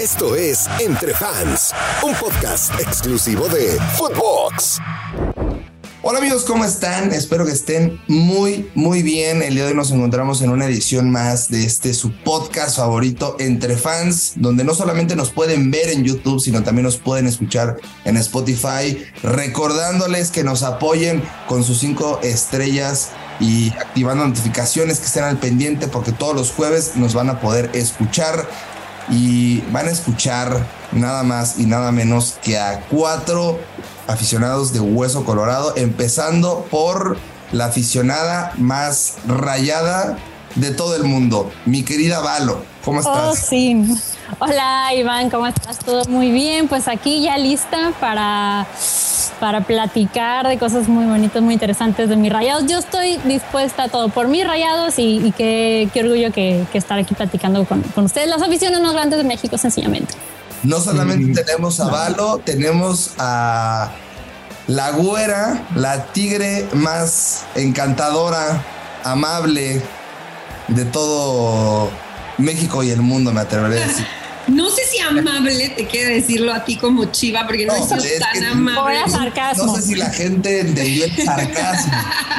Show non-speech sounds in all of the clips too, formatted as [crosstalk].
Esto es Entre Fans, un podcast exclusivo de Footbox. Hola amigos, ¿cómo están? Espero que estén muy, muy bien. El día de hoy nos encontramos en una edición más de este su podcast favorito Entre Fans, donde no solamente nos pueden ver en YouTube, sino también nos pueden escuchar en Spotify. Recordándoles que nos apoyen con sus cinco estrellas y activando notificaciones que estén al pendiente porque todos los jueves nos van a poder escuchar y van a escuchar nada más y nada menos que a cuatro aficionados de Hueso Colorado, empezando por la aficionada más rayada de todo el mundo, mi querida Valo. ¿Cómo estás? Oh, sí. Hola Iván, ¿cómo estás? Todo muy bien. Pues aquí ya lista para, para platicar de cosas muy bonitas, muy interesantes de mis rayados. Yo estoy dispuesta a todo por mis rayados y, qué, orgullo que, estar aquí platicando con, con ustedes, las aficiones más grandes de México, sencillamente. No solamente tenemos a Valo, tenemos a la güera, la tigre más encantadora, amable de todo México y el mundo, me atrevería a decir. No sé si amable te quiere decirlo a ti como chiva, porque no, es tan amable. sarcasmo. No sé si la gente entendió el sarcasmo.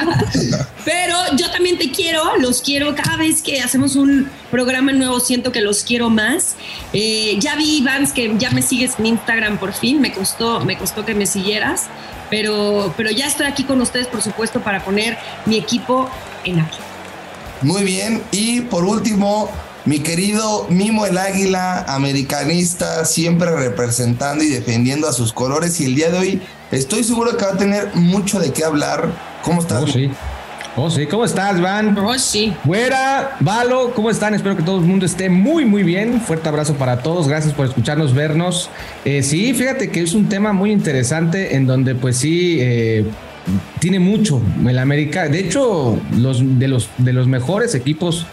[laughs] Pero yo también te quiero, los quiero. Cada vez que hacemos un programa nuevo, siento que los quiero más. Eh, ya vi, Vans, que ya me sigues en Instagram por fin. Me costó, me costó que me siguieras. Pero, pero ya estoy aquí con ustedes, por supuesto, para poner mi equipo en aquí. Muy bien. Y por último, mi querido Mimo el Águila, americanista, siempre representando y defendiendo a sus colores. Y el día de hoy estoy seguro que va a tener mucho de qué hablar. ¿Cómo estás? Oh, sí. Oh, sí. ¿Cómo estás, Van? Oh, sí. Güera, Valo, ¿cómo están? Espero que todo el mundo esté muy, muy bien. Fuerte abrazo para todos. Gracias por escucharnos, vernos. Eh, sí, fíjate que es un tema muy interesante en donde, pues sí, eh, tiene mucho el América. De hecho, los, de, los, de los mejores equipos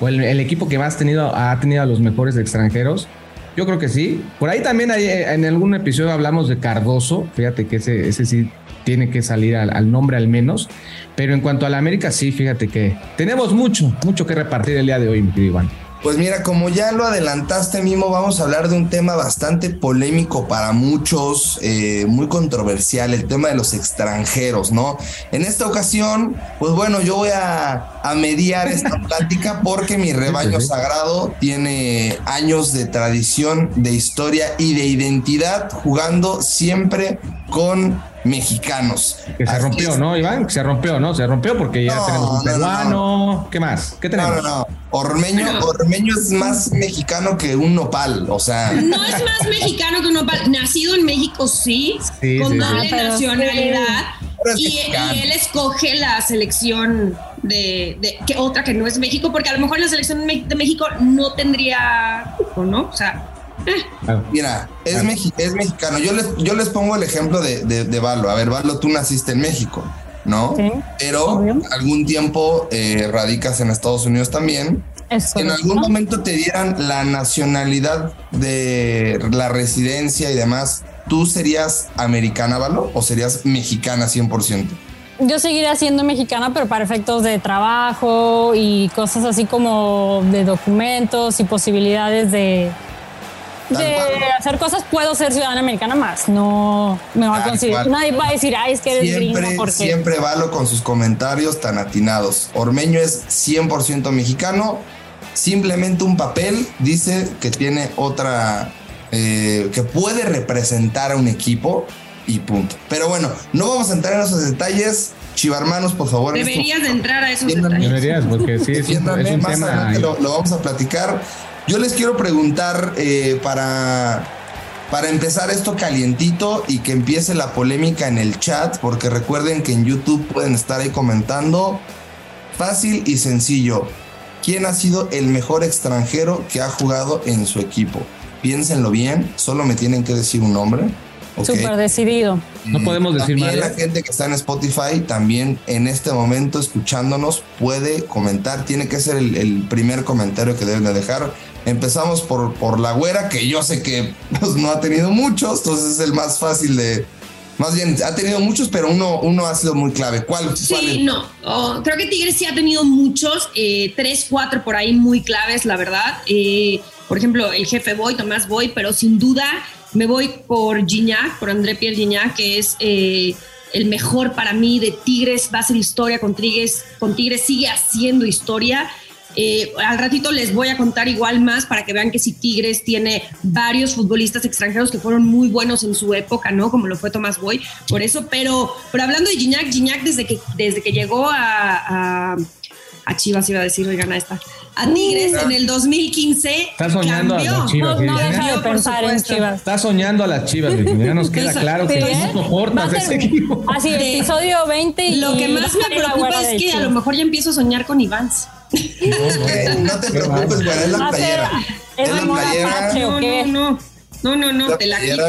o el, equipo que más tenido, ha tenido a los mejores extranjeros. Yo creo que sí. Por ahí también hay, en algún episodio hablamos de Cardoso. Fíjate que ese, ese sí tiene que salir al, nombre al menos. Pero en cuanto a la América, sí, fíjate que tenemos mucho, mucho que repartir el día de hoy, mi querido Iván. Pues mira, como ya lo adelantaste mismo, vamos a hablar de un tema bastante polémico para muchos, eh, muy controversial, el tema de los extranjeros, ¿no? En esta ocasión, pues bueno, yo voy a, a mediar esta [laughs] plática porque mi rebaño sagrado tiene años de tradición, de historia y de identidad, jugando siempre con mexicanos. Que se rompió, ¿no, Iván? Se rompió, ¿no? Se rompió porque ya tenemos un peruano. ¿Qué más? ¿Qué tenemos? No, no, no. Ormeño, Ormeño es más mexicano que un nopal, o sea. No es más mexicano que un nopal. Nacido en México, sí, con doble nacionalidad. Y, él escoge la selección de, de, que otra que no es México, porque a lo mejor la selección de México no tendría, ¿o no? O sea, Mira, es, es mexicano. Yo les, yo les pongo el ejemplo de, de, Valo. A ver, Valo, tú naciste en México, ¿no? Pero algún tiempo eh, radicas en Estados Unidos también. en algún momento te dieran la nacionalidad de la residencia y demás, ¿tú serías americana, Valo, o serías mexicana 100%? Yo seguiría siendo mexicana, pero para efectos de trabajo y cosas así como de documentos y posibilidades de, de hacer cosas puedo ser ciudadana americana más. No me va a considerar. Nadie va a decir, ay, es que eres siempre, gringo. Porque... Siempre valo con sus comentarios tan atinados. Ormeño es 100% mexicano. Simplemente un papel dice que tiene otra. Eh, que puede representar a un equipo y punto. Pero bueno, no vamos a entrar en esos detalles. Chivarmanos, por favor. Deberías de entrar a esos detalles. Deberías, porque sí, es un, más adelante lo, lo, vamos a platicar. Yo les quiero preguntar eh, para, para empezar esto calientito y que empiece la polémica en el chat, porque recuerden que en YouTube pueden estar ahí comentando. Fácil y sencillo. ¿Quién ha sido el mejor extranjero que ha jugado en su equipo? Piénsenlo bien, solo me tienen que decir un nombre. Súper decidido. No podemos decir más. La gente que está en Spotify también en este momento escuchándonos puede comentar. Tiene que ser el, el primer comentario que deben de dejar. Empezamos por, por la güera, que yo sé que pues, no ha tenido muchos, entonces es el más fácil de, más bien, ha tenido muchos, pero uno, uno ha sido muy clave. ¿Cuál? Sí, no. Oh, creo que Tigres sí ha tenido muchos, eh, tres, cuatro por ahí muy claves, la verdad. Eh, por ejemplo, el jefe Boy, Tomás Boy, pero sin duda me voy por Gignac, por André Pierre Gignac, que es eh, el mejor para mí de Tigres, va a ser historia con Tigres, con Tigres sigue haciendo historia. Eh, al ratito les voy a contar igual más para que vean que si Tigres tiene varios futbolistas extranjeros que fueron muy buenos en su época, ¿no? Como lo fue Tomás Boy, por eso, pero, pero hablando de Gignac, Gignac desde que, desde que llegó a, Chivas, iba a decir, oigan, esta, a Tigres en el 2015. Está soñando cambió. a las Chivas. No, deja de pensar en supuesto. Chivas. Está soñando a las Chivas. Ya nos queda claro que Sí, ¿eh? no soportas ese equipo. Así, episodio 20 y Lo que más me preocupa es de que a lo mejor ya empiezo a soñar con Ivans. Eh, no [laughs] te preocupes, güey, es la playera. ¿Es Es la amor playera. apache o No, no, no, no, te la quito.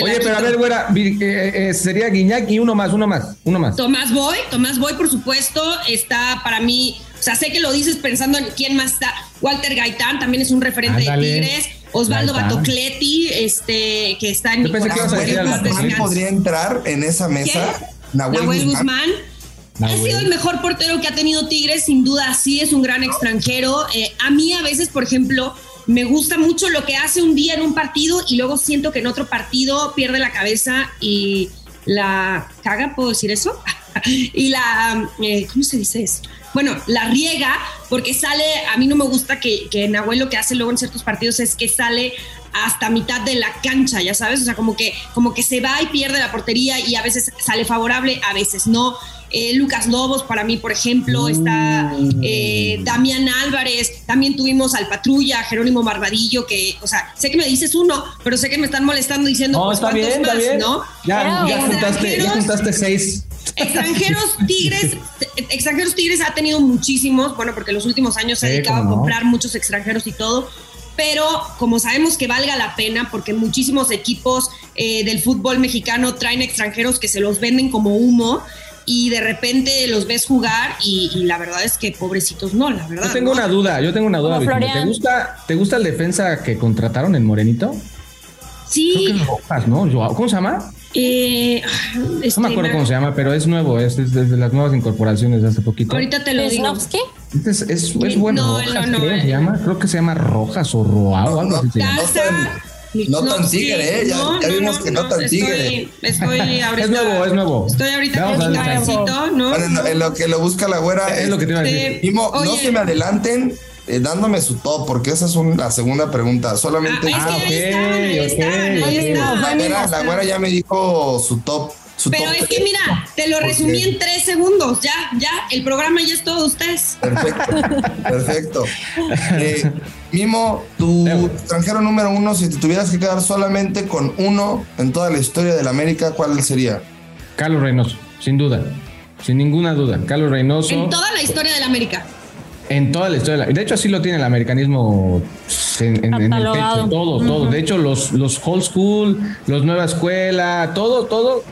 Oye, pero a ver, güera, Vir- eh, eh, sería Guiñac y uno más, uno más, uno más. Tomás Boy, Tomás Boy, por supuesto, está para mí, o sea, sé que lo dices pensando en quién más está. Walter Gaitán también es un referente Ándale. de Tigres. Osvaldo Gaitán. Batocleti, este, que está en Yo pensé que ibas a Nahuel decir Batocleti. podría entrar en esa mesa. Nahuel, Nahuel, Guzmán. Guzmán. Ha sido el mejor portero que ha tenido Tigres, sin duda, sí es un gran extranjero. Eh, a mí a veces, por ejemplo, me gusta mucho lo que hace un día en un partido y luego siento que en otro partido pierde la cabeza y la caga, ¿puedo decir eso? [laughs] y la, eh, ¿cómo se dice eso? Bueno, la riega porque sale, a mí no me gusta que, que Nahuel lo que hace luego en ciertos partidos es que sale hasta mitad de la cancha, ya sabes, o sea, como que, como que se va y pierde la portería y a veces sale favorable, a veces no. Eh, Lucas Lobos, para mí, por ejemplo, está eh, Damián Álvarez, también tuvimos al Patrulla, Jerónimo Barbadillo, que, o sea, sé que me dices uno, pero sé que me están molestando diciendo, No, pues, está ¿cuántos bien, está más, bien. no? Ya, Pero ya, juntaste, ya juntaste seis. Extranjeros Tigres, extranjeros Tigres ha tenido muchísimos, bueno, porque en los últimos años se ha dedicado a no. comprar muchos extranjeros y todo, pero como sabemos que valga la pena, porque muchísimos equipos eh, del fútbol mexicano traen extranjeros que se los venden como humo y de repente los ves jugar y, y la verdad es que pobrecitos no, la verdad. Yo tengo ¿no? una duda, yo tengo una duda. ¿Te gusta, ¿Te gusta el defensa que contrataron en Morenito? Creo Sí, que es Rojas, ¿no? ¿Cómo se llama? Eh, este, No me acuerdo cómo se llama, pero es nuevo, es, es de las nuevas incorporaciones de hace poquito. Ahorita te lo digo. ¿Snovsky? Es, es, es bueno, No, Rojas, no, no, creo, eh. se llama, creo que se llama Rojas o Roao o algo así se llama. Taza, no tan tigre, ¿eh? Ya- ya vimos que no tan estoy- tigre. Estoy, [laughs] ahorita. Es nuevo, es nuevo. Estoy ahorita Vamos con chance. cafecito, ¿no? Bueno, en lo- que lo busca la güera. Es lo que te iba a decir. Este, Mimo, no se me adelanten eh, dándome su top, porque esa es un- la segunda pregunta. Ah, Solamente. es que Ah, ok, estaban, estaban. la, güera, la güera ya me dijo su top. Su Pero top es que tres. mira, te lo resumí en tres segundos. Ya, ya, el programa ya es todo de ustedes. Perfecto, perfecto. [laughs] Eh, Mimo, tu Leo. extranjero número uno, si te tuvieras que quedar solamente con uno en toda la historia de la América, ¿cuál sería? Carlos Reynoso, sin duda. Sin ninguna duda. Carlos Reynoso. En toda la historia de la América. En toda la historia. De hecho, así lo tiene el americanismo en, en- en el pecho. Todo, todo. De hecho, los, los old school, los nueva escuela, todo, todo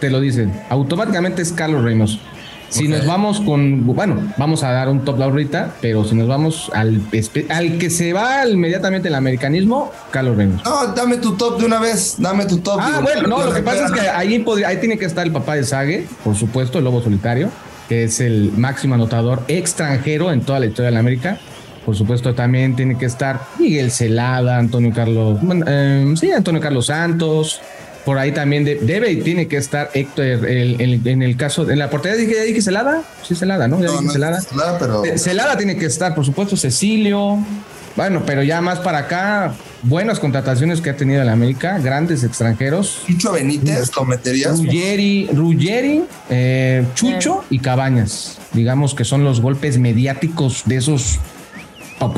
te lo dicen. Automáticamente es Carlos Reynoso. Si nos vamos con, bueno, vamos a dar un top ahorita, pero si nos vamos al, al que se va inmediatamente el americanismo, Carlos Reynoso. No, dame tu top de una vez, dame tu top. Ah, Digo, bueno, no, lo que pasa es que ahí, podría- ahí tiene que estar el papá de Sague, por supuesto, el Lobo Solitario, que es el máximo anotador extranjero en toda la historia de la América. Por supuesto, también tiene que estar Miguel Celada, Antonio Carlos, eh, sí, Antonio Carlos Santos. Por ahí también de- debe y tiene que estar Héctor el- el- en el caso, en la portería dije, ya dije Celada, sí, Celada, ¿no? Ya No, dije no, Celada. Celada, pero. Ce- Celada tiene que estar, por supuesto, Cecilio. Bueno, pero ya más para acá, buenas contrataciones que ha tenido el América, grandes extranjeros. Chucho Benítez, ¿lo meterías? Ruggeri, Ruggeri, eh, Chucho y Cabañas. Digamos que son los golpes mediáticos de esos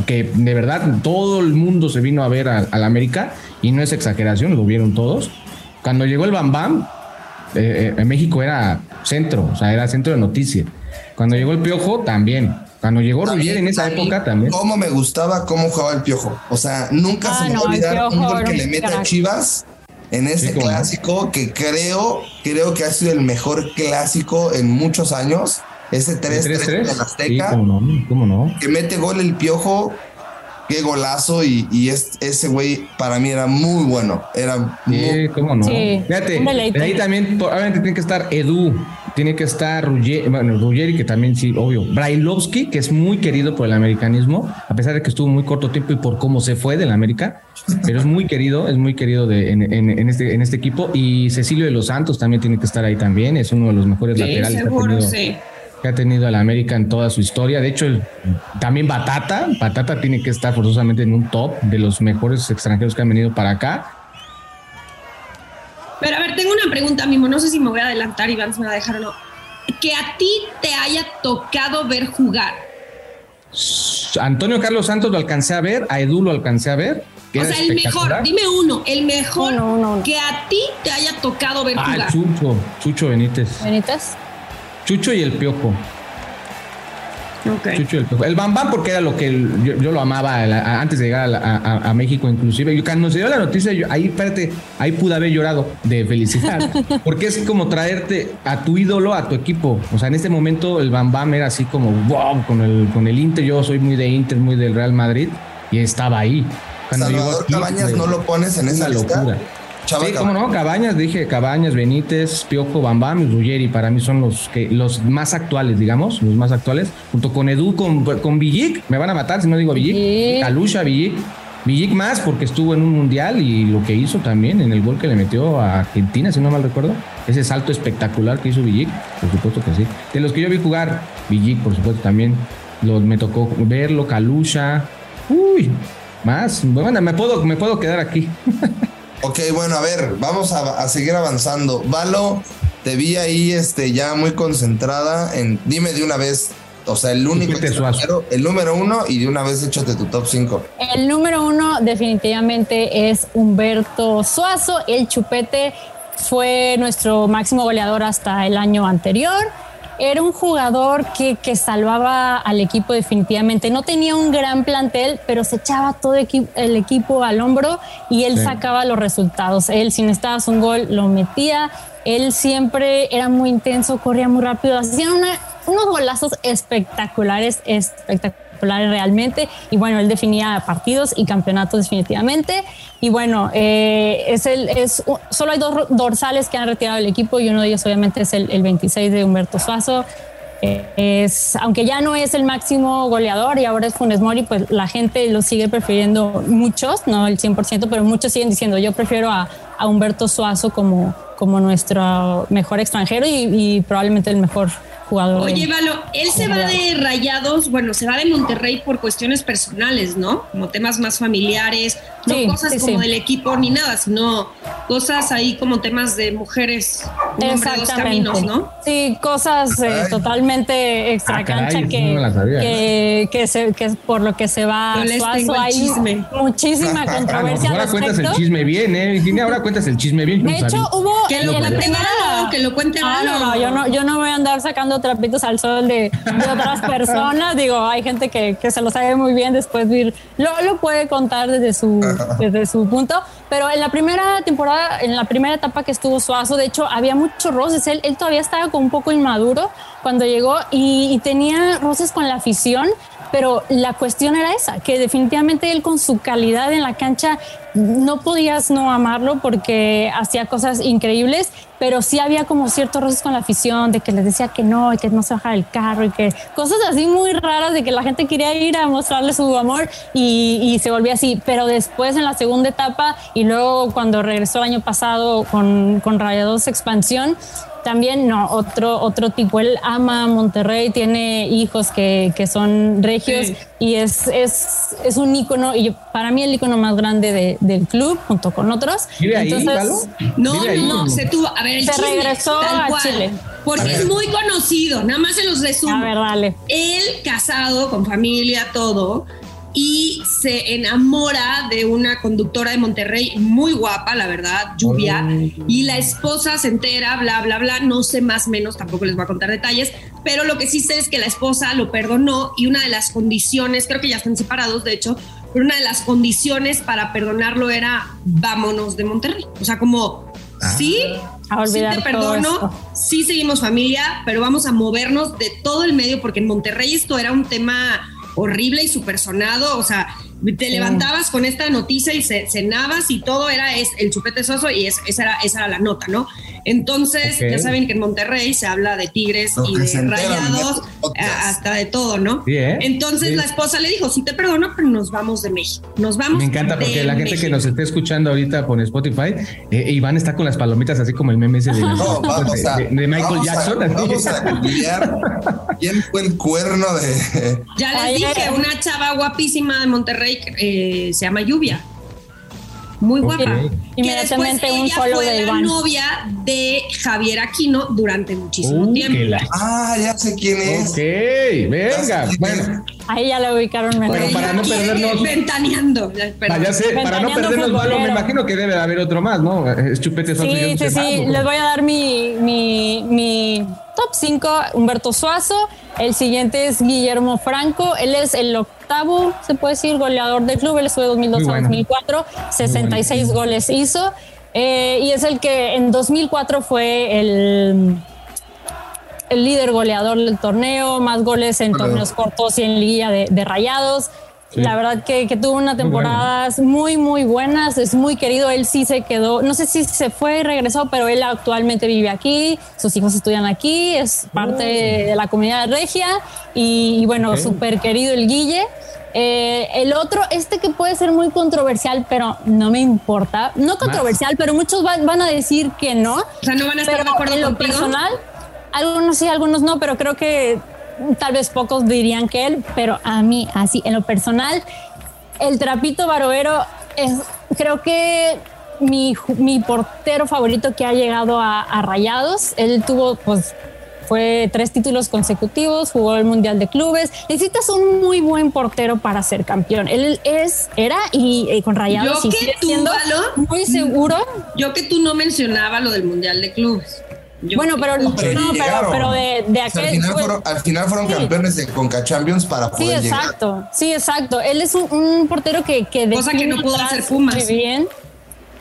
que de verdad todo el mundo se vino a ver al América y no es exageración, lo vieron todos. Cuando llegó el Bam Bam, eh, eh, en México era centro, o sea, era centro de noticia. Cuando llegó el Piojo, también. Cuando llegó Ruggeri en esa A época también. Cómo me gustaba cómo jugaba el piojo. O sea, nunca Ah, se me va no, a el olvidar un gol que le mete a crack. Chivas en ese Sí, no. clásico que creo, creo que ha sido el mejor clásico en muchos años. Ese 3-3 3-3. de la Sí, Azteca. cómo no, cómo no. que mete gol el piojo. Qué golazo y, y es- ese güey para mí era muy bueno. Era muy, Sí, cómo no. Sí, Fíjate, de ahí también, por- obviamente tiene que estar Edu, tiene que estar Ruggeri, bueno, Ruggeri, que también sí, obvio, Brailovsky, que es muy querido por el americanismo, a pesar de que estuvo muy corto tiempo y por cómo se fue del América, pero es muy querido, es muy querido de, en, en- en este, en este equipo. Y Cecilio de los Santos también tiene que estar ahí también, es uno de los mejores Sí, laterales que ha tenido sí. que ha tenido el América en toda su historia. De hecho, el- también Batata, Batata tiene que estar forzosamente en un top de los mejores extranjeros que han venido para acá. Pero a ver, tengo una pregunta, Mimo. No sé si me voy a adelantar, Iván, si me va a dejar o no. Que a ti te haya tocado ver jugar. Antonio Carlos Santos lo alcancé a ver, a Edu lo alcancé a ver. O sea, el mejor, dime uno, el mejor Uno, uno, uno. que a ti te haya tocado ver Ah, jugar. Chucho, Chucho Benítez. Benítez. Chucho y el Piojo. Ok. Chucho y el Piojo. El Bambam porque era lo que el- yo, yo lo amaba a la- a- antes de llegar a, la- a- México inclusive. Yo, cuando se dio la noticia, yo, ahí, espérate, ahí pude haber llorado de felicidad. [laughs] porque es como traerte a tu ídolo, a tu equipo. O sea, en este momento el Bambam era así como wow con el, con el Inter. Yo soy muy de Inter, muy del Real Madrid y estaba ahí. Cuando llegó Salvador aquí, Cabañas no lo pones en esa lista. Chava sí, cómo no, Cabañas, dije Cabañas, Benítez, Piojo, Bambam y Ruggeri para mí son los que los más actuales, digamos, los más actuales, junto con Edu, con, con Villic, me van a matar si no digo Villic, Villic. Calusha, Villic, Villic más porque estuvo en un mundial y lo que hizo también en el gol que le metió a Argentina, si no mal recuerdo, ese salto espectacular que hizo Villic, por supuesto que sí. De los que yo vi jugar, Villic, por supuesto también, lo, me tocó verlo, Calusha, uy, más, bueno, me puedo, me puedo quedar aquí. [laughs] Ok, bueno, a ver, vamos a, a seguir avanzando. Valo, te vi ahí este, ya muy concentrada en. Dime de una vez, o sea, el único extranjero, el número uno, y de una vez échate tu top 5. El número uno definitivamente es Humberto Suazo. El Chupete fue nuestro máximo goleador hasta el año anterior. Era un jugador que, que salvaba al equipo definitivamente. No tenía un gran plantel, pero se echaba todo el equipo al hombro y él Sí. sacaba los resultados. Él, si necesitabas un gol, lo metía. Él siempre era muy intenso, corría muy rápido. Hacían una- unos golazos espectaculares, espectaculares realmente. Y bueno, él definía partidos y campeonatos definitivamente. Y bueno, eh, es el, es, solo hay dos dorsales que han retirado el equipo y uno de ellos obviamente es el, el 26 de Humberto Suazo. Eh, es, aunque ya no es el máximo goleador y ahora es Funes Mori, pues la gente lo sigue prefiriendo muchos, no el 100%, pero muchos siguen diciendo yo prefiero a, a Humberto Suazo como, como nuestro mejor extranjero y, y probablemente el mejor jugador. Oye, Valo, él se va de Rayados, bueno, se va de Monterrey por cuestiones personales, ¿no? Como temas más familiares, no Sí, cosas sí, como sí. del equipo ni nada, sino cosas ahí como temas de mujeres, un hombre, dos caminos, ¿no? Sí, cosas eh, totalmente extra Ah, caray, cancha que, no sabía. que, que, se- que es por lo que se va Yo les tengo Suazo. Hay chisme. muchísima Ah, no, controversia al ahora cuentas el chisme bien, ¿eh? Virginia, ahora cuentas el chisme bien. De no hecho, sabía. hubo Que lo cuente. Valo, que lo cuente Ah, Valo. no, no, yo no, yo no voy a andar sacando trapitos al sol de, de otras personas. Digo, hay gente que, que se lo sabe muy bien después de ir, lo, lo puede contar desde su, desde su punto. Pero en la primera temporada, en la primera etapa que estuvo Suazo, de hecho, había muchos roces. Él, él todavía estaba como un poco inmaduro cuando llegó y, y tenía roces con la afición. Pero la cuestión era esa, que definitivamente él con su calidad en la cancha no podías no amarlo porque hacía cosas increíbles, pero sí había como ciertos roces con la afición, de que les decía que no, y que no se bajara el carro, y que cosas así muy raras, de que la gente quería ir a mostrarle su amor y, y se volvía así. Pero después en la segunda etapa y luego cuando regresó el año pasado con, con Rayados Expansión, también no, otro, otro tipo. Él ama Monterrey, tiene hijos que, que son regios Sí. y es, es, es un ícono, y yo- para mí el ícono más grande de- del club, junto con otros. ¿Vive ahí, Valo? No, ¿Vive ahí? no, no, se tuvo. A ver, el Se regresó a cual. Chile. Porque A es muy conocido, nada más se los resumo. A ver, dale. Él casado, con familia, todo, y se enamora de una conductora de Monterrey muy guapa, la verdad, Lluvia, y la esposa se entera, bla, bla, bla, no sé más menos, tampoco les voy a contar detalles, pero lo que sí sé es que la esposa lo perdonó y una de las condiciones, creo que ya están separados, de hecho, pero una de las condiciones para perdonarlo era vámonos de Monterrey. O sea, como, sí, A sí olvidar te perdono, sí seguimos familia, pero vamos a movernos de todo el medio porque en Monterrey esto era un tema horrible y súper sonado, o sea, te levantabas con esta noticia y cenabas y todo era es, el chupete soso y esa, era, esa era la nota, ¿no? Entonces, ya saben que en Monterrey se habla de tigres y de rayados, hasta de todo, ¿no? ¿eh? Entonces la esposa le dijo, sí te perdono, pero nos vamos de México. Nos vamos Me encanta porque la gente que nos esté escuchando ahorita por Spotify, eh, Iván está con las palomitas así como el meme ese de, Michael Jackson. vamos a quién fue el cuerno de... Ya les dije, una chava guapísima de Monterrey eh, se llama Lluvia muy guapa. Inmediatamente un solo fue de la novia de Javier Aquino durante muchísimo uh, tiempo. Ah, ya sé quién es. Ok, venga. Bueno. Ahí ya la ubicaron mejor. Bueno, para no perdernos. Ventaneando. Ah, ya sé, para no perdernos, bueno, me imagino que debe haber otro más, ¿no? Es Chupete Sí, sí, sí. Les voy a dar mi, mi, mi top 5. Humberto Suazo. El siguiente es Guillermo Franco. Él es el octavo, se puede decir, goleador del club. Él estuvo de 2002 a 2004, 66 goles hizo. Eh, y es el que en 2004 fue el, el líder goleador del torneo, más goles en torneos cortos y en liguilla de rayados. La verdad que, tuvo una temporada muy, muy buenas, es muy querido, él sí se quedó, no sé si se fue y regresó, pero él actualmente vive aquí, sus hijos estudian aquí, es parte de la comunidad regia y, bueno, súper querido el Guille. Eh, el otro, este que puede ser muy controversial, pero no me importa. No controversial, pero muchos van a decir que no. O sea, no van a estar de acuerdo en lo personal. Algunos sí, algunos no, pero creo que tal vez pocos dirían que él, pero a mí, así, en lo personal, el trapito baroero es, creo que mi, mi portero favorito que ha llegado a, Rayados. Él tuvo, pues, fue tres títulos consecutivos, jugó el Mundial de Clubes. Necesitas un muy buen portero para ser campeón. Él es, era y, con Rayados yo que tú, muy seguro. Yo que tú no mencionaba lo del Mundial de Clubes bueno, pero, no, pero, de, de aquel, al, final fueron, al final fueron campeones de Conca Champions para poder Sí, exacto. Sí, exacto. Él es un, portero que, que Cosa que no pudo hacer Pumas. Muy bien.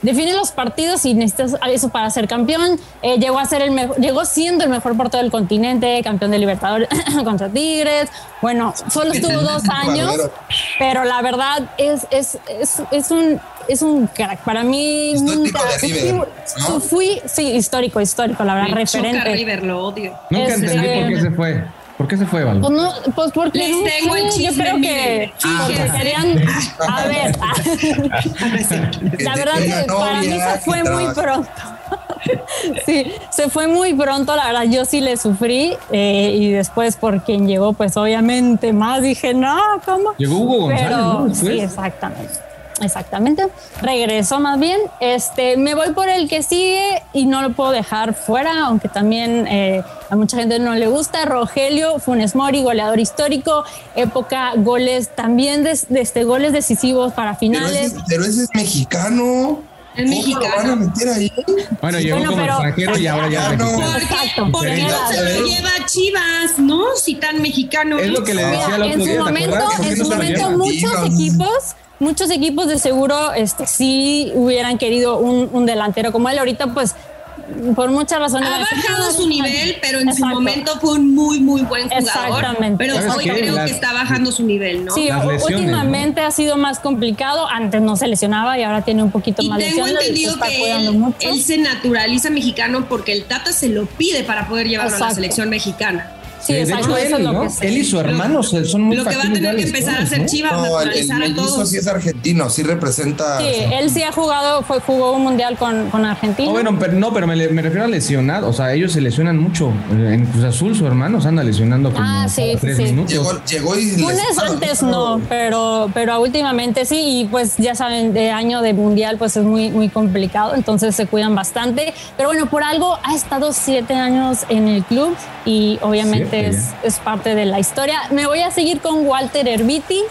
Define los partidos y necesitas eso para ser campeón. Eh, llegó a ser el mejor, llegó siendo el mejor portero del continente, campeón de Libertadores [clears throat] contra Tigres. Bueno, solo estuvo dos años, pero la verdad es, es, es, es un es un crack. Para mí, nunca. fui, sí, histórico, histórico, la verdad, referente. River, lo odio. Nunca entendí por qué se fue. ¿Por qué se fue, Val? Pues, no, pues porque Les tengo el chisme, yo creo que ah, querían a ver [laughs] la verdad que para mí se fue muy pronto. [laughs] Sí se fue muy pronto la verdad yo sí le sufrí eh, y después por quien llegó pues obviamente más dije no cómo llegó Hugo González Pero, sí exactamente Exactamente. Regreso más bien. Este, me voy por el que sigue y no lo puedo dejar fuera, aunque también eh, a mucha gente no le gusta. Rogelio Funes Mori, goleador histórico, época goles también de, este, goles decisivos para finales. Pero ese, es mexicano. El mexicano. van a meter ahí? Bueno, llegó como extranjero y ahora ya no. Exacto. Porque no se lo lleva Chivas, ¿no? Si tan mexicano. Es lo que le decía otro en su momento, en su momento muchos equipos muchos equipos de seguro este, sí hubieran querido un, delantero como él. Ahorita, pues, por muchas razones. Ha bajado su nivel, pero en su momento fue un muy, muy buen jugador. Exactamente. Pero hoy creo que está bajando su nivel, ¿no? Sí, últimamente ha sido más complicado. Antes no se lesionaba y ahora tiene un poquito más tengo tengo entendido que él, se naturaliza mexicano porque el Tata se lo pide para poder llevarlo a la selección mexicana. Sí, de hecho, él, ¿no? él y su hermano son muy Lo que va a tener que empezar a hacer Chivas, no, el, el sí es argentino, sí representa. Sí, él sí ha jugado, fue, jugó un mundial con, con Argentina. Oh, bueno, pero no, pero me, me, refiero a lesionado. O sea, ellos se lesionan mucho. En Cruz Azul, su hermano se anda lesionando como ah, sí, tres sí. minutos. Llegó, llegó y. Funes antes no, pero, pero últimamente sí. Y pues ya saben, de año de mundial, pues es muy, muy complicado. Entonces se cuidan bastante. Pero bueno, por algo ha estado siete años en el club y obviamente es, es parte de la historia. Me voy a seguir con Walter Herbiti.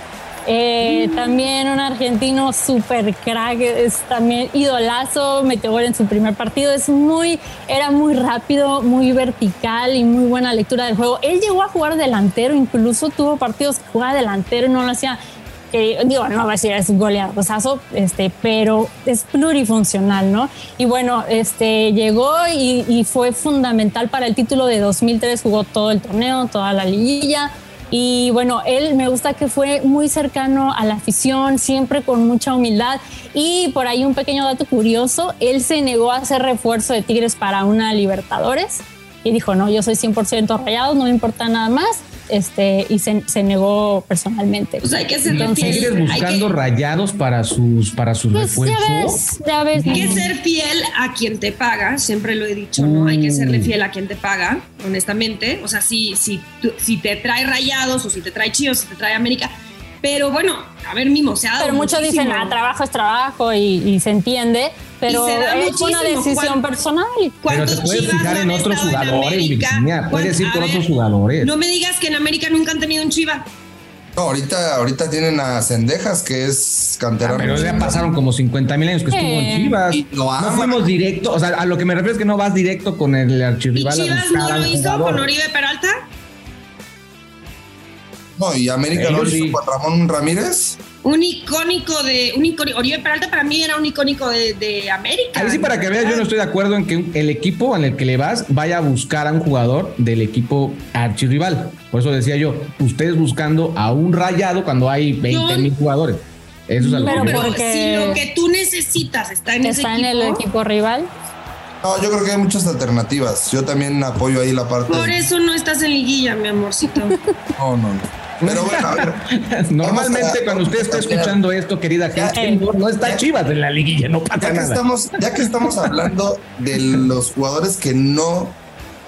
Eh, también un argentino súper crack, es también idolazo, metió gol en su primer partido, es muy, era muy rápido, muy vertical y muy buena lectura del juego. Él llegó a jugar delantero, incluso tuvo partidos que jugaba delantero y no lo hacía, que digo, no va a decir es un goleadosazo, este, pero es plurifuncional, ¿no? Y bueno, este, llegó y, y fue fundamental para el título de 2003, jugó todo el torneo, toda la liguilla Y bueno, él me gusta que fue muy cercano a la afición, siempre con mucha humildad. Y por ahí un pequeño dato curioso, él se negó a hacer refuerzo de Tigres para una Libertadores y dijo, no, yo soy 100% rayado, no me importa nada más este, y se, se negó personalmente. Pues hay que ser Entonces, fiel. Hay buscando que, rayados para sus para sus Pues ya refuerzos. ves, ya ves. hay que ser fiel a quien te paga, siempre lo he dicho, ¿no? Hay que serle Mm. fiel a quien te paga, honestamente. O sea, si, si, tú- si te trae rayados o si te trae chivos, si te trae América. Pero bueno, a ver, Mimo, se ha dado Pero muchos muchísimo. dicen, ah, trabajo es trabajo y, y se entiende, pero Y se da es una decisión ¿Cuánto- personal. Pero ¿Cuántos te puedes Chivas fijar en otros en jugadores, América? Virginia. Puedes ir ¿Cuán- por a otros ver, jugadores. No me digas que en América nunca han tenido un chiva. No, ahorita, ahorita tienen a Cendejas, que es canterano. Pero ya pasaron como 50 mil años que estuvo en Eh. Chivas. Y lo no fuimos directo, o sea, a lo que me refiero es que no vas directo con el ¿Y archirrival a Chivas no lo hizo jugador. con Oribe Peralta? No, y América no lo hizo sí. con Ramón Ramírez. Un icónico de. Un icónico, Oribe Peralta para mí era un icónico de, de América. Ahí sí, para que veas, yo no estoy de acuerdo en que el equipo en el que le vas vaya a buscar a un jugador del equipo archirrival. Por eso decía yo, ustedes buscando a un rayado cuando hay 20 mil jugadores. Eso es a lo Pero que Pero si lo que tú necesitas está en Está ese en el equipo rival. No, yo creo que hay muchas alternativas. Yo también apoyo ahí la parte. Por eso no estás en liguilla, mi amorcito. [laughs] No, no, no. Pero bueno, a ver. [laughs] Normalmente a- cuando usted está escuchando esto, querida gente, no, no está Ya- Chivas en la liguilla, no pasa Ya que, nada. estamos, ya que estamos hablando de los jugadores que no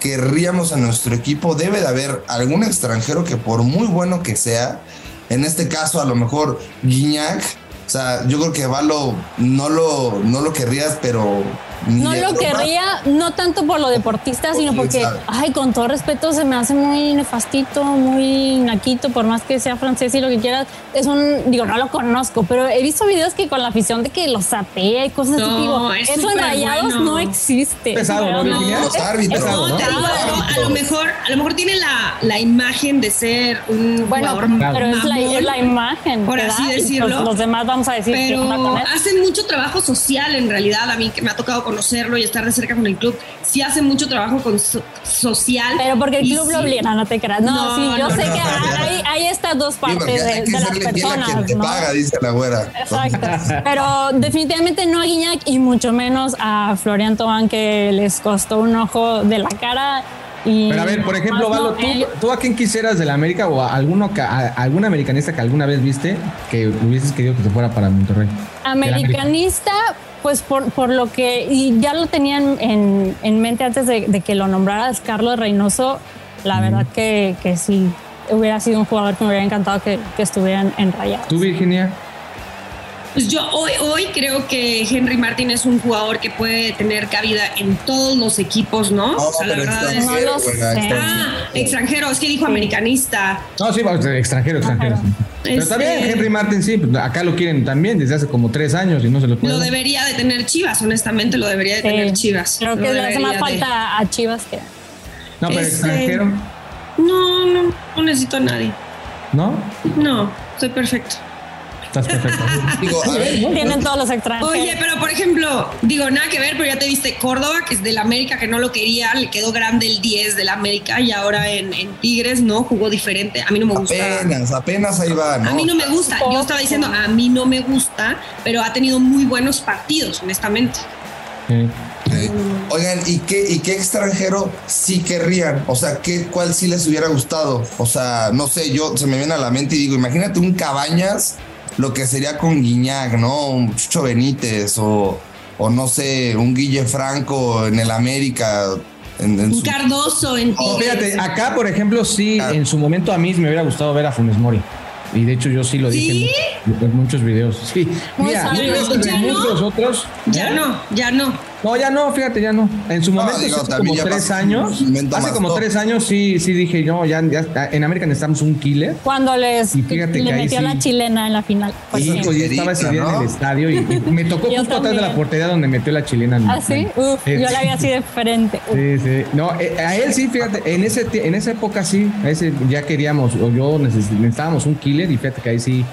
querríamos en nuestro equipo, debe de haber algún extranjero que por muy bueno que sea, en este caso a lo mejor Guiñac, o sea, yo creo que Valo no lo, no lo querrías, pero... No lo querría, no tanto por lo deportista, sino porque, sabe. ay, con todo respeto, se me hace muy nefastito, muy naquito, por más que sea francés y lo que quieras. Es un, digo, no lo conozco, pero he visto videos que con la afición de que los sapea y cosas así. No, Digo, es eso en rayados bueno. no existe. Pesado, ¿no, Virginia? Los árbitros, pesado, No, ¿no? te digo, Los a lo mejor, a lo mejor tiene la, la imagen de ser un Bueno, jugador pero es la, es la imagen. por que así pues, decirlo. los demás vamos a decir pero con él. hacen mucho trabajo social en realidad. A mí que me ha tocado conocerlo y estar de cerca con el club, sí hacen mucho trabajo con so- social. Pero porque el club sí- lo obliga, no, te creas. No, No, sí, yo no, sé no, que no. hay, hay estas dos partes de, hay que de las a quien personas. te ¿no? paga, dice la güera. Exacto. [laughs] Pero definitivamente no a Guiñac y mucho menos a Florian Tobán que les costó un ojo de la cara. Y Pero a ver, por ejemplo, Valo, ¿tú, a quién quisieras de la América o a alguno que- a algún americanista que alguna vez viste que hubieses querido que se fuera para Monterrey? americanista, pues por, por lo que, y ya lo tenían en, en mente antes de, de que lo nombraras Carlos Reynoso, la verdad que, que sí, hubiera sido un jugador que me hubiera encantado que, que estuvieran en Rayados. ¿Tú, Virginia? Pues yo hoy, hoy creo que Henry Martin es un jugador que puede tener cabida en todos los equipos, ¿no? No, o sea, la verdad es No. Ah, extranjero, es que dijo americanista. No, sí, extranjero, extranjero. Ajá. Pero Este- también Henry Martin, sí, pues, acá lo quieren también desde hace como tres años y no se lo puede. Lo debería de tener Chivas, honestamente lo debería de Sí. tener Chivas. Creo que le hace más de- falta a Chivas que. No, pero Este- extranjero, No, no, no necesito a nadie. ¿no? No, estoy perfecto. Estás perfecto. [laughs] Digo, a ver, Tienen todos los extranjeros. Oye, pero por ejemplo, digo, nada que ver, pero ya te viste Córdoba, que es del América, que no lo quería, le quedó grande el 10 del América y ahora en, en Tigres, ¿no? Jugó diferente. A mí no me gusta. apenas, apenas ahí va, ¿no? A mí no me gusta. Yo estaba diciendo, a mí no me gusta, pero ha tenido muy buenos partidos, honestamente. Sí. Sí. Oigan, ¿y qué, ¿y qué extranjero sí querrían? O sea, ¿qué, ¿cuál sí les hubiera gustado? O sea, no sé, yo se me viene a la mente y digo, imagínate un Cabañas, lo que sería con Guiñac, ¿no? Un Chucho Benítez o, o no sé, un Guille Franco en el América. En, en Un su- Cardoso en Oh, fíjate, acá, por ejemplo, sí, en su momento a mí me hubiera gustado ver a Funes Mori. Y de hecho yo sí lo dije ¿Sí? en, muchos- en muchos videos. Sí. Mira, ¿Ya no? muchos otros. Ya ¿eh? no, ya no. No, ya no, fíjate, ya no. En su momento, digo, hace como ya tres años, hace como top. tres años sí, sí dije, no, ya, ya en América necesitamos un killer. Cuando les Y fíjate le que ahí metió sí. la chilena en la final. Pues sí. pues, yo estaba ese día en el estadio y, y me tocó [laughs] justo atrás de la portería donde metió la chilena. ¿Ah, sí? Uf, Eh, yo la vi así de frente. Uf. Sí, sí. No, eh, a él sí, fíjate, en ese en esa época sí, a ese ya queríamos, o yo neces- necesitábamos un killer y fíjate que ahí sí,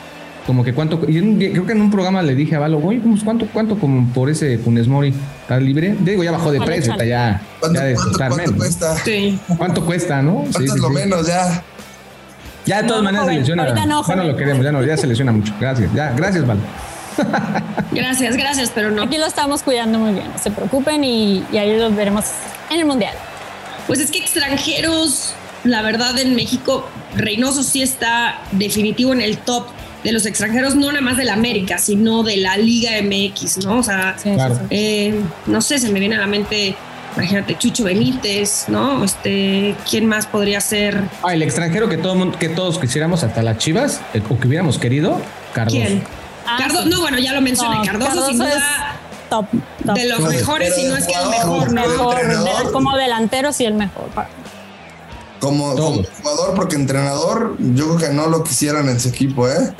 como que cuánto, y en creo que en un programa le dije a Valo, güey, pues, ¿cuánto, cuánto como por ese Funes Mori? ¿Estás libre? Digo, ya bajó de Vale, precio, chale. ya, ¿Cuánto, ya de cuánto- costar cuánto menos. cuesta? Sí. ¿Cuánto cuesta, no? Sí, ¿Cuánto sí, es lo sí. menos ya? Ya de todas No, maneras joven. se lesiona. Ahorita no, bueno, lo queremos, ya no, ya se lesiona mucho. Gracias, ya, gracias, Val. Gracias, gracias, pero no. Aquí lo estamos cuidando muy bien, no se preocupen y, y ahí los veremos en el Mundial. Pues es que extranjeros, la verdad en México, Reynoso sí está definitivo en el top de los extranjeros, no nada más de la América, sino de la Liga MX, ¿no? O sea, Sí, Claro. eh, no sé, se me viene a la mente, imagínate, Chucho Benítez, ¿no? Este, ¿quién más podría ser? Ah, el extranjero que, todo mundo, que todos quisiéramos, hasta las chivas, eh, o que hubiéramos querido, Cardoso. ¿Quién? Ah, Cardo- sí. no, bueno, ya lo mencioné, No, Cardoso, sin Cardoso duda es top, top. de los Pero mejores, si no es que el mejor, ¿no? Mejor, como delantero sí el mejor. Como jugador, porque entrenador, yo creo que no lo quisieran en su equipo, ¿eh?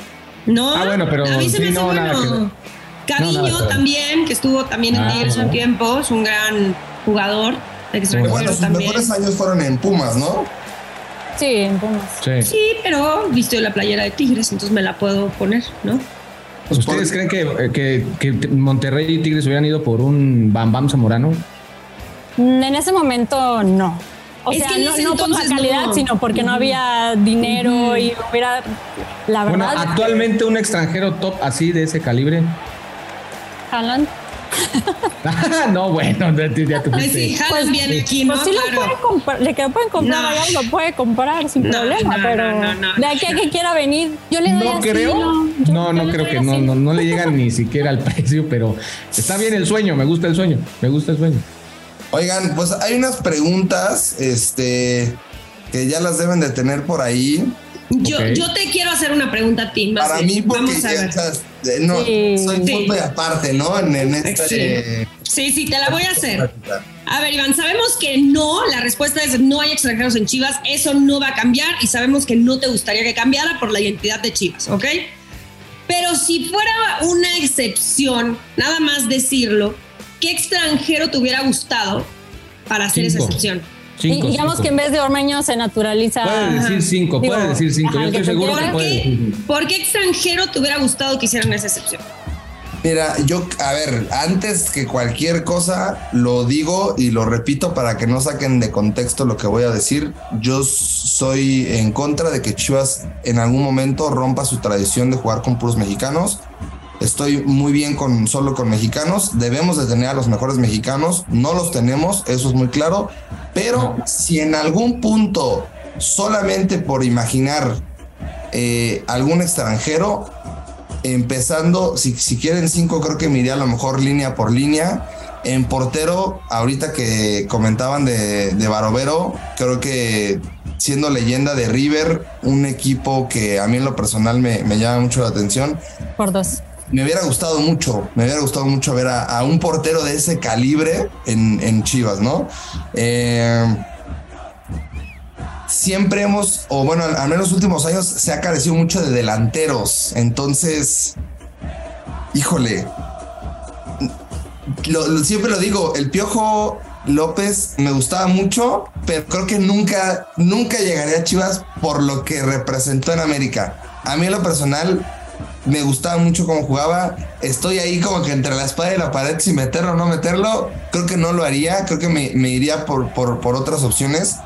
No, Ah, bueno, pero a mí se sí, me hace no, bueno. No, nada también, que estuvo también en Ah, Tigres un bueno. tiempo, es un gran jugador, extranjero Bueno, sus también. mejores años fueron en Pumas, ¿no? Sí, en Pumas. Sí. Sí, pero vistió la playera de Tigres, entonces me la puedo poner, ¿no? Pues ¿Ustedes creen que, que, que Monterrey y Tigres hubieran ido por un Bam Bam Zamorano? En ese momento no. O Es sea, que en no, ese no por la calidad, no. sino porque no había dinero y hubiera. La Bueno, verdad, actualmente un extranjero top así de ese calibre. Haaland. [laughs] No, bueno, ya te Pues sí, Haaland viene aquí, ¿no? Pues sí lo puede comprar, de que lo pueden comprar No. allá lo puede comprar sin No, problema, no, pero no, no, no. de aquí a que quiera venir, yo le doy No así, creo. No, yo- No, creo que no, no, no le llegan ni siquiera al [laughs] precio, pero está bien el sueño, me gusta el sueño, me gusta el sueño. Oigan, pues hay unas preguntas, este, que ya las deben de tener por ahí. Yo, te quiero hacer una pregunta a ti, más Para bien. mí, porque Vamos a ya, ver. o sea, eh, no, Sí. soy Sí. punto de aparte, ¿no? En, en este. Sí, sí, te la voy a hacer. A ver, Iván, sabemos que no, la respuesta es no hay extranjeros en Chivas, eso no va a cambiar y sabemos que no te gustaría que cambiara por la identidad de Chivas, ¿ok? Pero si fuera una excepción, nada más decirlo, ¿qué extranjero te hubiera gustado para hacer esa Cinco. excepción? Cinco, y digamos cinco. que en vez de Ormeño se naturaliza. Puede decir cinco, Digo, puede decir cinco. ajá, Yo estoy que seguro que puede ¿Por decir qué, cinco. por qué extranjero te hubiera gustado que hicieran esa excepción? Mira, yo, a ver, antes que cualquier cosa, lo digo y lo repito para que no saquen de contexto lo que voy a decir. Yo soy en contra de que Chivas en algún momento rompa su tradición de jugar con puros mexicanos. Estoy muy bien con solo con mexicanos. Debemos de tener a los mejores mexicanos. No los tenemos, eso es muy claro. Pero si en algún punto, solamente por imaginar eh, algún extranjero, empezando, si, si quieren cinco, creo que me iría a lo mejor línea por línea. En portero, ahorita que comentaban de, de Barovero, creo que siendo leyenda de River, un equipo que a mí en lo personal me, me llama mucho la atención, Por dos. Me hubiera gustado mucho, me hubiera gustado mucho ver a, un portero de ese calibre en, en Chivas, ¿no? Eh, siempre hemos, o bueno, al, menos los últimos años se ha carecido mucho de delanteros, entonces, híjole, siempre lo digo, el Piojo López me gustaba mucho, pero creo que nunca, nunca llegaría a Chivas por lo que representó en América. A mí en lo personal me gustaba mucho cómo jugaba. Estoy ahí como que entre la espada y la pared, si meterlo o no meterlo. Creo que no lo haría. Creo que me, me iría por, por, por otras opciones.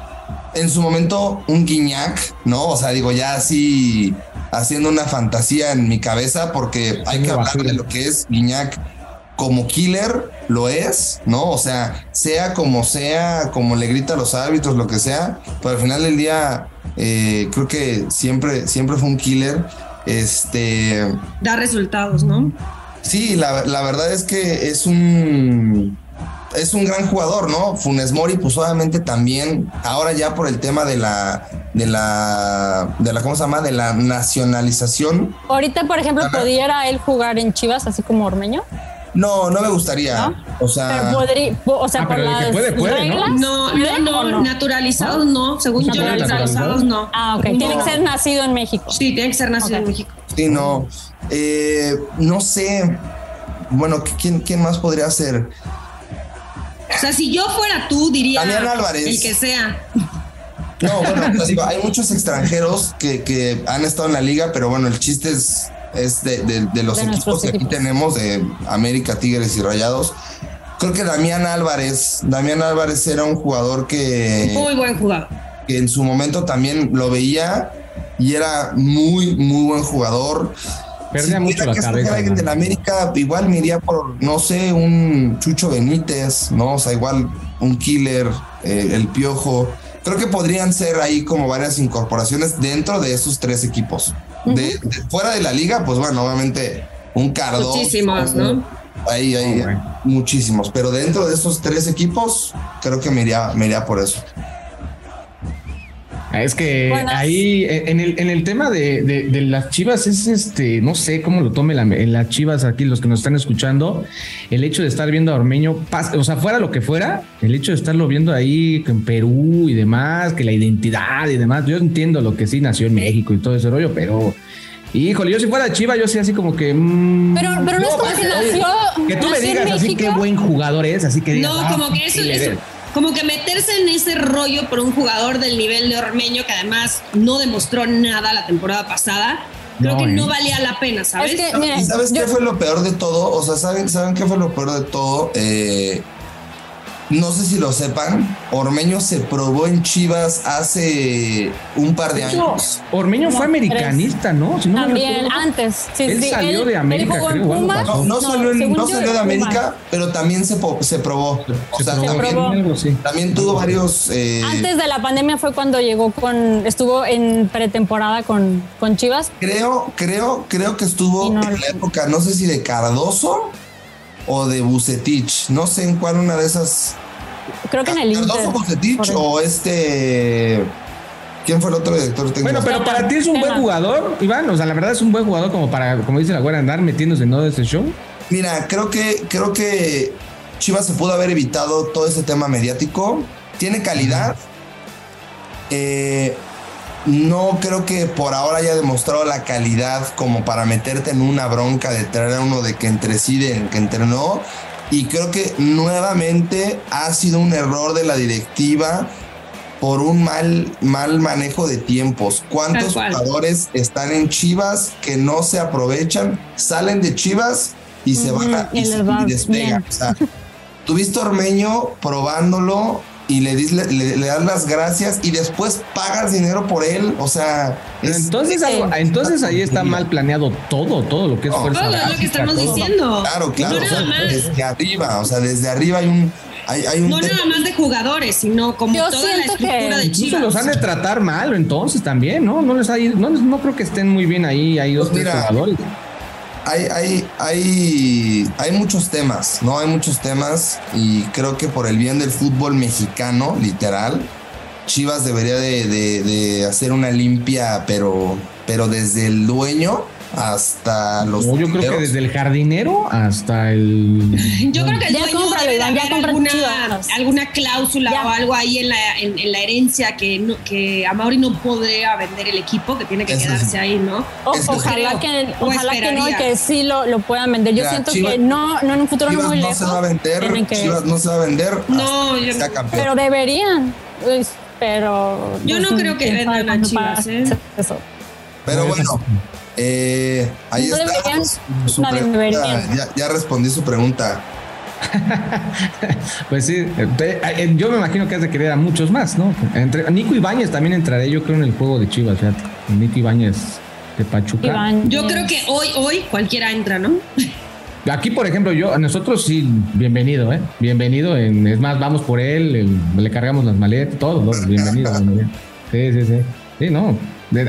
En su momento, un Guiñac, ¿no? O sea, digo, ya así haciendo una fantasía en mi cabeza, porque hay que hablar de lo que es Guiñac como killer, lo es, ¿no? O sea, sea como sea, como le grita a los árbitros, lo que sea, pero al final del día, eh, creo que siempre, siempre fue un killer. Este. Da resultados, ¿no? Sí, la, la verdad es que es un. Es un gran jugador, ¿no? Funes Mori, pues obviamente también, ahora ya por el tema de la. de la. de la, ¿cómo se llama? De la nacionalización. Ahorita, por ejemplo. ¿pudiera él jugar en Chivas así como Ormeño? No, no me gustaría. ¿No? O sea. O sea, Ah, por las puede, puede, ¿no? reglas. No, ¿puede no, o no, naturalizados no, según yo, Naturalizados. no. Ah, ok. No. Tiene que ser nacido en México. Sí, tiene que ser nacido en México. Sí, no. Eh, no sé. Bueno, ¿quién, ¿quién más podría ser? O sea, si yo fuera tú, diría Damián Álvarez. el que sea. No, bueno, pues digo, hay muchos extranjeros que, que han estado en la liga, pero bueno, el chiste es, es de, de- de los De equipos que aquí tenemos, de América, Tigres y Rayados. Creo que Damián Álvarez, Damián Álvarez era un jugador que, Muy buen jugador. que en su momento también lo veía y era muy, muy buen jugador. Perdía Si mucho la que cabeza. alguien de la América, igual me iría por, no sé, un Chucho Benítez, ¿no? O sea, igual un killer, eh, el piojo. Creo que podrían ser ahí como varias incorporaciones dentro de esos tres equipos. de, de- fuera de la liga, pues bueno, obviamente un Cardoso. Muchísimos, ¿no? Ahí, ahí, Oh, bueno. muchísimos. Pero dentro de esos tres equipos, creo que me iría, me iría por eso. Es que Buenas. ahí en el, en el tema de, de- de las chivas es este, no sé cómo lo tome la, en las chivas aquí, los que nos están escuchando, el hecho de estar viendo a Ormeño, o sea, fuera lo que fuera, el hecho de estarlo viendo ahí en Perú y demás, que la identidad y demás, yo entiendo lo que sí nació en México y todo ese rollo, pero híjole, yo si fuera chiva, yo sí así como que... mm, Pero, pero no es como oye, que nació. Que tú me nació digas así qué buen jugador es, así que digas, No, "Ah, como que eso, eso- eres". como que meterse en ese rollo por un jugador del nivel de Ormeño que además no demostró nada la temporada pasada, creo No, que ¿eh? no valía la pena, ¿sabes? Es que, mira, ¿Y sabes yo- qué fue lo peor de todo? O sea, ¿saben, ¿saben qué fue lo peor de todo? Eh, no sé si lo sepan, Ormeño se probó en Chivas hace un par de años. Ormeño fue americanista, ¿no? Si no me También, antes. Sí, Él sí, salió de América, creo, Pumas. No, no salió, no yo, salió de América, Pumas. pero también se, po- se probó. O Se sea, probó, también, probó. tuvo varios. eh, Antes de la pandemia fue cuando llegó con, estuvo en pretemporada con, con Chivas. Creo, creo, creo que estuvo en la época, no sé si de Cardoso o de Bucetich. No sé en cuál una de esas. Creo que en el Inter. Cardoso, Bucetich por- o este. ¿Quién fue el otro director técnico? Bueno, pero para ti es un buen jugador, Iván. O sea, la verdad es un buen jugador como para, como dice la güera, andar metiéndose en todo ese show. Mira, creo que, creo que Chivas se pudo haber evitado todo ese tema mediático. Tiene calidad. Eh, no creo que por ahora haya demostrado la calidad como para meterte en una bronca de traer a uno de que entre sí, de que entre no. Y creo que nuevamente ha sido un error de la directiva por un mal, mal manejo de tiempos. ¿Cuántos jugadores están en Chivas que no se aprovechan, salen de Chivas y se van a, y y, despegan? O sea, tuviste Ormeño probándolo y le, dis- le, le- le das las gracias y después pagas dinero por él. O sea, es- Entonces, algo- entonces ahí está mal planeado todo, todo lo que es No, fuerza Todo es lo que básica, estamos todo. diciendo. Claro, claro. No o sea, desde arriba, o sea, desde arriba hay un. Hay, hay un No tema- nada más de jugadores, sino como Yo toda la estructura de Incluso Chivas. los han de tratar mal, entonces también, ¿no? No les hay, no, no creo que estén muy bien ahí, hay dos Pues mira, jugadores. Hay, hay, hay, hay muchos temas, ¿no? Hay muchos temas y creo que por el bien del fútbol mexicano, literal, Chivas debería de, de- de hacer una limpia, pero, pero desde el dueño hasta los... No, yo creo que desde el jardinero hasta el. [laughs] Yo creo que el Ya dueño cómpralo, debe ya alguna, alguna cláusula Ya. o algo ahí en la, en, en la herencia que, no, que a Mauri no podría vender el equipo, que tiene que Eso quedarse sí. ahí, ¿no? O- Es que ojalá creo, que, ojalá que no, y que sí lo, lo puedan vender. Yo Mira, siento Chivas- que no, no en un futuro Chivas no muy no lejos. se va a vender, que- Chivas no se va a vender No, yo que sea no. campeón. pero deberían. Uy, Pero. Yo no pues, creo que vendan a Chivas, ¿eh? Eso. Pero bueno, eh, ahí No está. Ya, ya respondí su pregunta. [laughs] Pues sí, eh, yo me imagino que has de querer a muchos más, ¿no? Entre, Nico Ibáñez también entraré, yo creo, en el juego de Chivas, fíjate. Nico Ibáñez de Pachuca. Yo creo que hoy, hoy cualquiera entra, ¿no? [laughs] Aquí, por ejemplo, yo, a nosotros sí, bienvenido, ¿eh? Bienvenido. En, es más, vamos por él, el- le cargamos las maletas, todo, todo, bienvenido. bienvenido. Sí, sí, sí. Sí, no.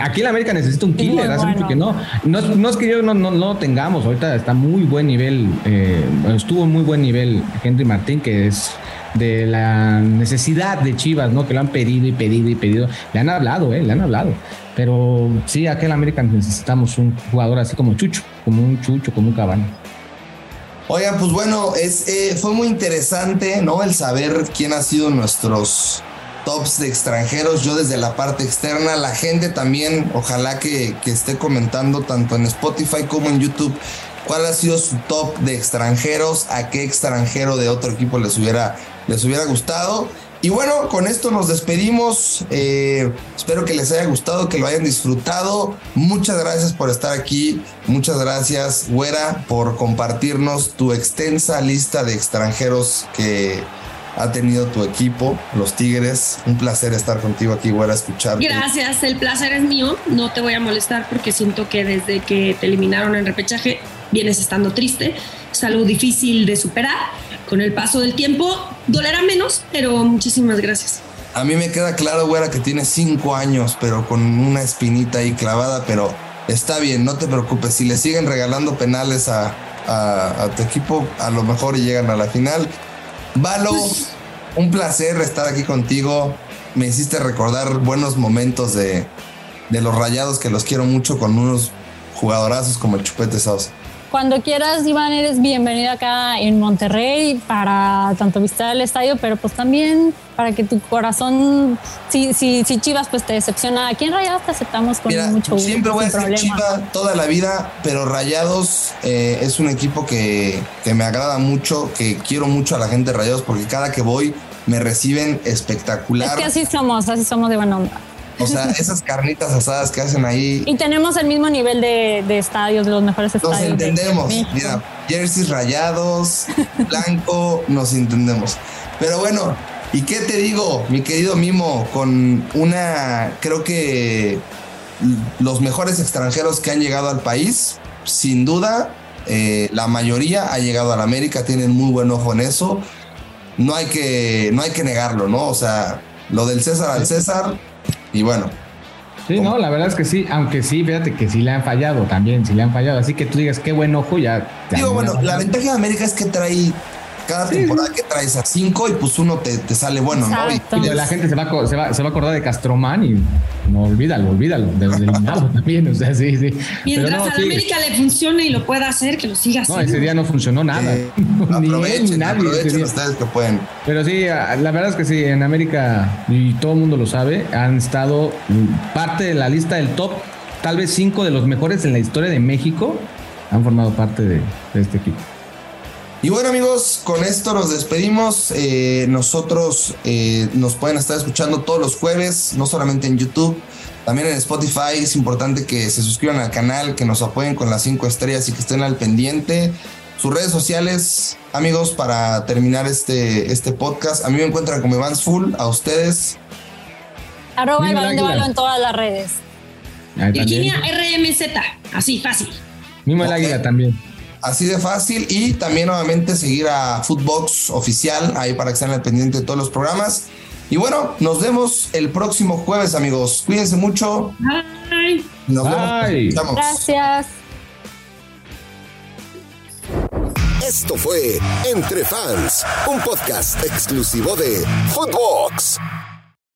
Aquí en América necesita un killer, hace mucho que no. No es, no es que yo no, no, no lo tengamos, ahorita está muy buen nivel, eh, estuvo muy buen nivel Henry Martín, que es de la necesidad de Chivas, ¿no? Que lo han pedido y pedido y pedido. Le han hablado, ¿eh? Le han hablado. Pero sí, aquí en América necesitamos un jugador así como Chucho, como un Chucho, como un Cabana. Oigan, pues bueno, es, eh, fue muy interesante, ¿no? El saber quién ha sido nuestros tops de extranjeros. Yo desde la parte externa, la gente también, ojalá que, esté comentando tanto en Spotify como en YouTube cuál ha sido su top de extranjeros, a qué extranjero de otro equipo les hubiera, les hubiera gustado. Y bueno, con esto nos despedimos. Eh, espero que les haya gustado, que lo hayan disfrutado. Muchas gracias por estar aquí. Muchas gracias, Güera, por compartirnos tu extensa lista de extranjeros que, ha tenido tu equipo, los Tigres. Un placer estar contigo aquí, güera, escucharte. Gracias, el placer es mío. No te voy a molestar porque siento que desde que te eliminaron en repechaje vienes estando triste. Es algo difícil de superar. Con el paso del tiempo dolerá menos, pero muchísimas gracias. A mí me queda claro, güera, que tienes cinco años, pero con una espinita ahí clavada, pero está bien, no te preocupes. Si le siguen regalando penales a, a, tu equipo, a lo mejor llegan a la final. Valo, un placer estar aquí contigo. Me hiciste recordar buenos momentos de, de los rayados que los quiero mucho con unos jugadorazos como el Chupete Sauce. Cuando quieras, Iván, eres bienvenido acá en Monterrey para tanto visitar el estadio, pero pues también para que tu corazón, si, si, si Chivas pues te decepciona, aquí en Rayados te aceptamos con mucho gusto. Siempre voy a ser Chiva toda la vida, pero Rayados eh, es un equipo que, que me agrada mucho, que quiero mucho a la gente de Rayados porque cada que voy me reciben espectacular. Es que así somos, así somos de buena onda. O sea, [laughs] esas carnitas asadas que hacen ahí. Y tenemos el mismo nivel de, de estadios, de los mejores estadios. Nos entendemos. Mira, jerseys rayados, [laughs] blanco, nos entendemos. Pero bueno, ¿y qué te digo, mi querido Mimo? Con una, creo que los mejores extranjeros que han llegado al país, sin duda, eh, la mayoría ha llegado a la América, tienen muy buen ojo en eso. No hay que, no hay que negarlo, ¿no? O sea, lo del César al César, y bueno. Sí, no, la verdad es que sí, aunque sí, fíjate que sí le han fallado también, sí le han fallado. Así que tú digas qué buen ojo, ya. Digo, bueno, la ventaja de América es que trae cada temporada que traes a cinco y pues uno te, te sale bueno, ¿no? Y, la gente se va, se, va, se va a acordar de Castromán y no olvídalo, olvídalo, de eliminado [laughs] también, o sea, sí, sí. Mientras a la América le funcione y lo pueda hacer, que lo siga haciendo. No, ese día no funcionó nada. [laughs] aprovechen, nadie, aprovechen ustedes que pueden. Pero sí, la verdad es que sí, en América, y todo el mundo lo sabe, han estado parte de la lista del top, tal vez cinco de los mejores en la historia de México, han formado parte de este equipo. Y bueno amigos, con esto nos despedimos. Eh, nosotros eh, nos pueden estar escuchando todos los jueves, no solamente en YouTube, también en Spotify. Es importante que se suscriban al canal, que nos apoyen con las cinco estrellas y que estén al pendiente. Sus redes sociales, amigos, para terminar este, este podcast. A mí me encuentran como Evans Full, a ustedes. Arroba el balón de balón en todas las redes. Virginia RMZ, así fácil. Mismo el águila también. Así de fácil. Y también nuevamente seguir a Footbox Oficial ahí para que estén al pendiente de todos los programas. Y bueno, nos vemos el próximo jueves, amigos. Cuídense mucho. Bye. Nos vemos. Gracias. Esto fue Entre Fans, un podcast exclusivo de Footbox.